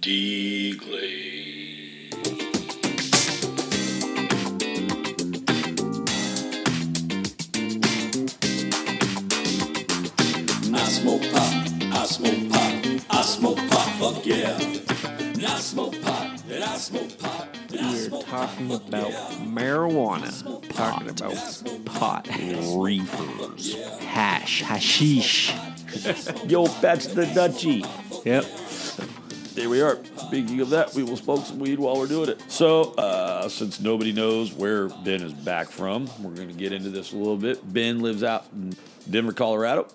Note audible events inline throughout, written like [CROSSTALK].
Deglazed. I smoke pot, I smoke pot, I smoke pot, fuck yeah. And I smoke pot, and I smoke pot, We're talking about marijuana. Talking about pot. Reefers. Hash. Hashish. Yo, that's the Dutchie. Yep. There we are. Speaking of that, we will smoke some weed while we're doing it. So, uh, since nobody knows where Ben is back from, we're going to get into this a little bit. Ben lives out in Denver, Colorado.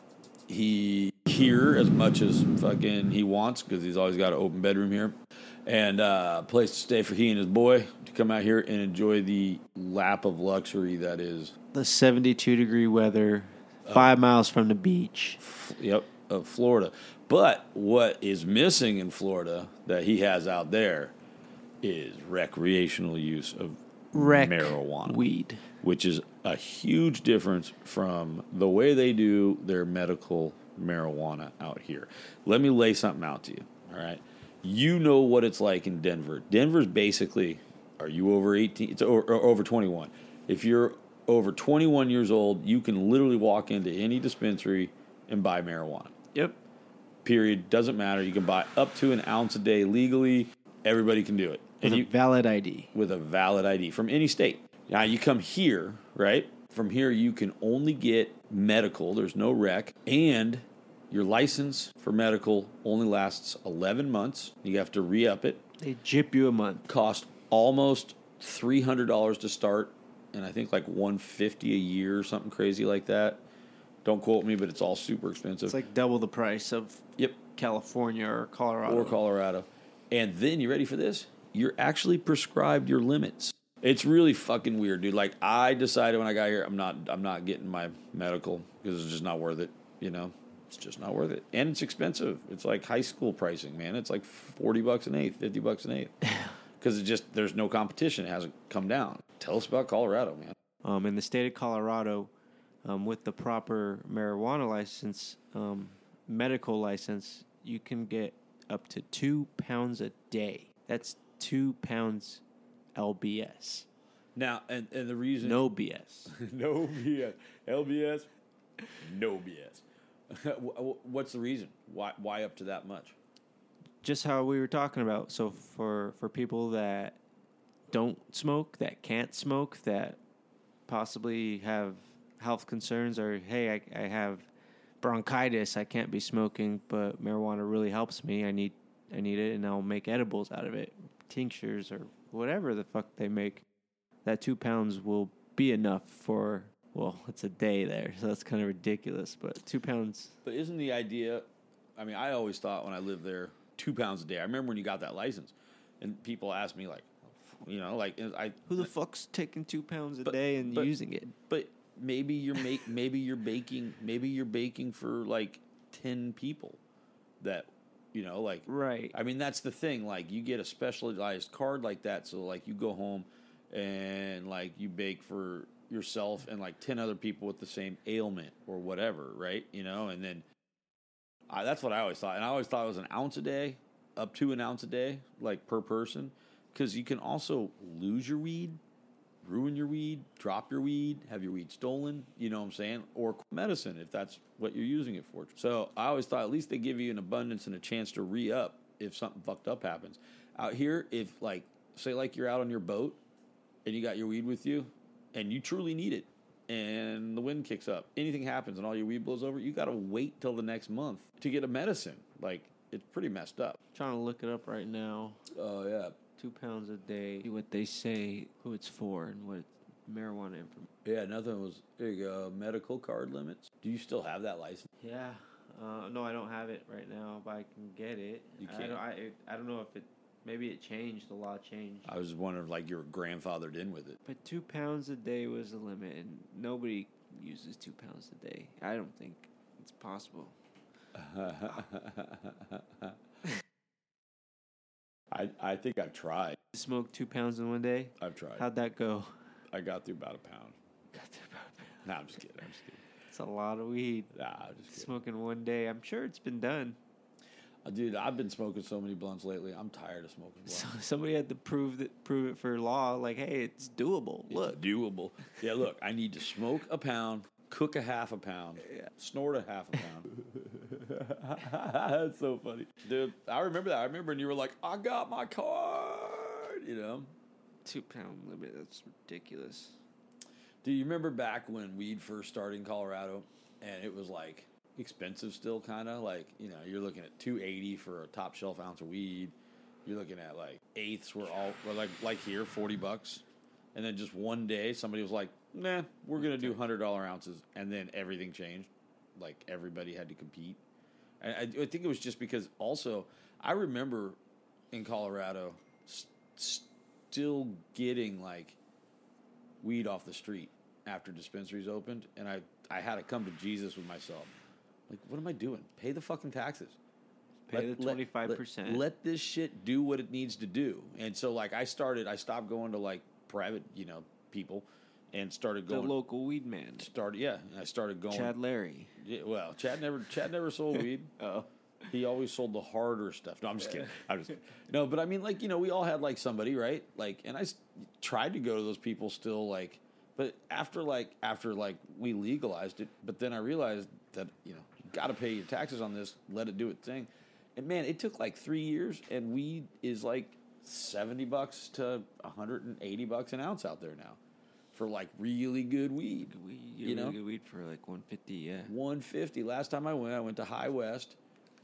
He here as much as fucking he wants because he's always got an open bedroom here and uh, a place to stay for he and his boy to come out here and enjoy the lap of luxury that is The 72 degree weather, five miles from the beach. Yep, of Florida. But what is missing in Florida that he has out there is recreational use of Rec marijuana, weed. which is a huge difference from the way they do their medical marijuana out here. Let me lay something out to you. All right, you know what it's like in Denver. Denver's basically, are you over eighteen? It's over, over twenty one. If you're over twenty one years old, you can literally walk into any dispensary and buy marijuana Yep. period. Doesn't matter. You can buy up to an ounce a day legally. Everybody can do it. With And a you, valid ID. with a valid ID from any state. Now you come here, right? From here, you can only get medical. There's no rec, and your license for medical only lasts 11 months. You have to re-up it. They jip you a month. Cost almost $300 to start, and I think like 150 a year or something crazy like that. Don't quote me, but it's all super expensive. It's like double the price of yep, California or Colorado. or Colorado. And then you ready for this? You're actually prescribed your limits. It's really fucking weird, dude. Like I decided when I got here, I'm not I'm not getting my medical because it's just not worth it. You know, it's just not worth it, and it's expensive. It's like high school pricing, man. It's like forty bucks an eighth, fifty bucks an eighth, [LAUGHS] because it just there's no competition. It hasn't come down. Tell us about Colorado, man. um, in the state of Colorado, um, with the proper marijuana license, um, medical license, you can get up to two pounds a day. That's two pounds LBS. Now, and, and the reason No [LAUGHS] BS. no BS. LBS, no BS. [LAUGHS] What's the reason? Why why up to that much? Just how we were talking about. So for for people that don't smoke, that can't smoke, that possibly have health concerns, or hey, I, I have bronchitis, I can't be smoking, but marijuana really helps me. I need I need it, and I'll make edibles out of it, tinctures or whatever the fuck they make. That two pounds will be enough for well, [LAUGHS] it's a day there, so that's kind of ridiculous. But two pounds, But isn't the idea? I mean, I always thought when I lived there, two pounds a day. I remember when you got that license, and people asked me like, you know, like I who the fuck's taking two pounds a But- day and but- using it? But maybe you're make maybe you're baking maybe you're baking for like ten people that you know like Right. I mean that's the thing like you get a specialized card like that so like you go home and like you bake for yourself and like 10 other people with the same ailment or whatever right you know and then I, that's what I always thought and I always thought it was an ounce a day up to an ounce a day like per person because you can also lose your weed ruin your weed, drop your weed, have your weed stolen, you know what I'm saying? Or medicine if that's what you're using it for. So I always thought at least they give you an abundance and a chance to re up if something fucked up happens. Out here, if like, say, like you're out on your boat and you got your weed with you and you truly need it and the wind kicks up, anything happens and all your weed blows over, you got to wait till the next month to get a medicine. Like, it's pretty messed up. trying to look it up right now. Oh, yeah. Two pounds a day. See what they say, who it's for, and what marijuana information. Yeah, nothing was. You. Medical card limits. Do you still have that license? Yeah. Uh, no, I don't have it right now, but I can get it. You I can. don't, I, I don't know if it. Maybe it changed. The law changed. I was wondering, like, you were grandfathered in with it. But two pounds a day was the limit, and nobody uses two pounds a day. I don't think it's possible. [LAUGHS] I I think I've tried. You smoke two pounds in one day. I've tried. How'd that go? I got through about a pound. Nah, I'm just kidding. I'm just kidding. It's a lot of weed. Nah, I'm just kidding. Smoking one day. I'm sure it's been done. Uh, Dude, I've been smoking so many blunts lately. I'm tired of smoking blunts. So somebody had to prove that prove it for law. Like, hey, it's doable. Look, It's doable. Yeah, look, I need to smoke a pound, cook a half a pound, [LAUGHS] Yeah. snort a half a pound. [LAUGHS] [LAUGHS] That's so funny. Dude, I remember that. I remember when you were like, I got my card, you know? two pound limit. That's ridiculous. Do you remember back when weed first started in Colorado and it was like expensive still kind of like, you know, you're looking at 280 for a top shelf ounce of weed. You're looking at like eighths were all were like like here 40 bucks. And then just one day somebody was like, "Nah, we're going to do $100 ounces." And then everything changed. Like everybody had to compete. I, I, think it was just because also I remember in Colorado s- still getting like weed off the street after dispensaries opened, and I I had to come to Jesus with myself. Like, what am I doing? Pay the fucking taxes. Pay Let- the twenty five percent. Let this shit do what it needs to do. And so, like, I started. I stopped going to like private, you know, people, and started going the local weed man, started, yeah. I started going. Chad Larry. Yeah, well, Chad never. Chad never sold [LAUGHS] weed. Oh, He always sold the harder stuff. No, I'm just kidding. [LAUGHS] I'm just kidding. No, but I mean, like you know, we all had like somebody, right? Like, and I s- tried to go to those people still, like, but after like after like we legalized it, but then I realized that you know you got to pay your taxes on this. Let it do its thing. And man, it took like three years, and weed is like seventy bucks to hundred and eighty bucks an ounce out there now for like really good weed. we You you know? know good weed for like one fifty. Yeah. 150. Last time I went, I went to High West.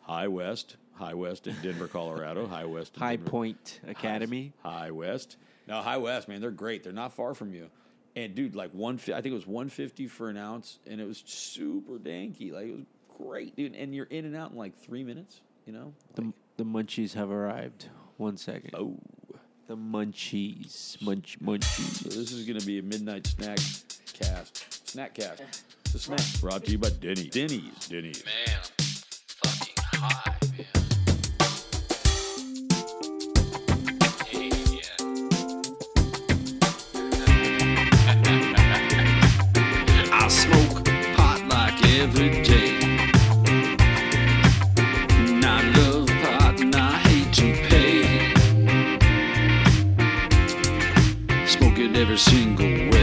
High West. High West in Denver, Colorado. High West. In High Denver. Point Academy. High West. Now High West, man, they're great. They're not far from you. And dude, like one, I think it was 150 for an ounce, and it was super danky. Like it was great, dude. And you're in and out in like three minutes. You know. The, the munchies have arrived. One second. Oh, The munchies. Munch so munchies. this is gonna be a midnight snack cast. Snack cast. It's a snack brought to you by Denny's. Denny's. Denny's. Man, every single way.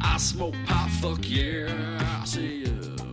I smoke pot, fuck yeah. I say, uh,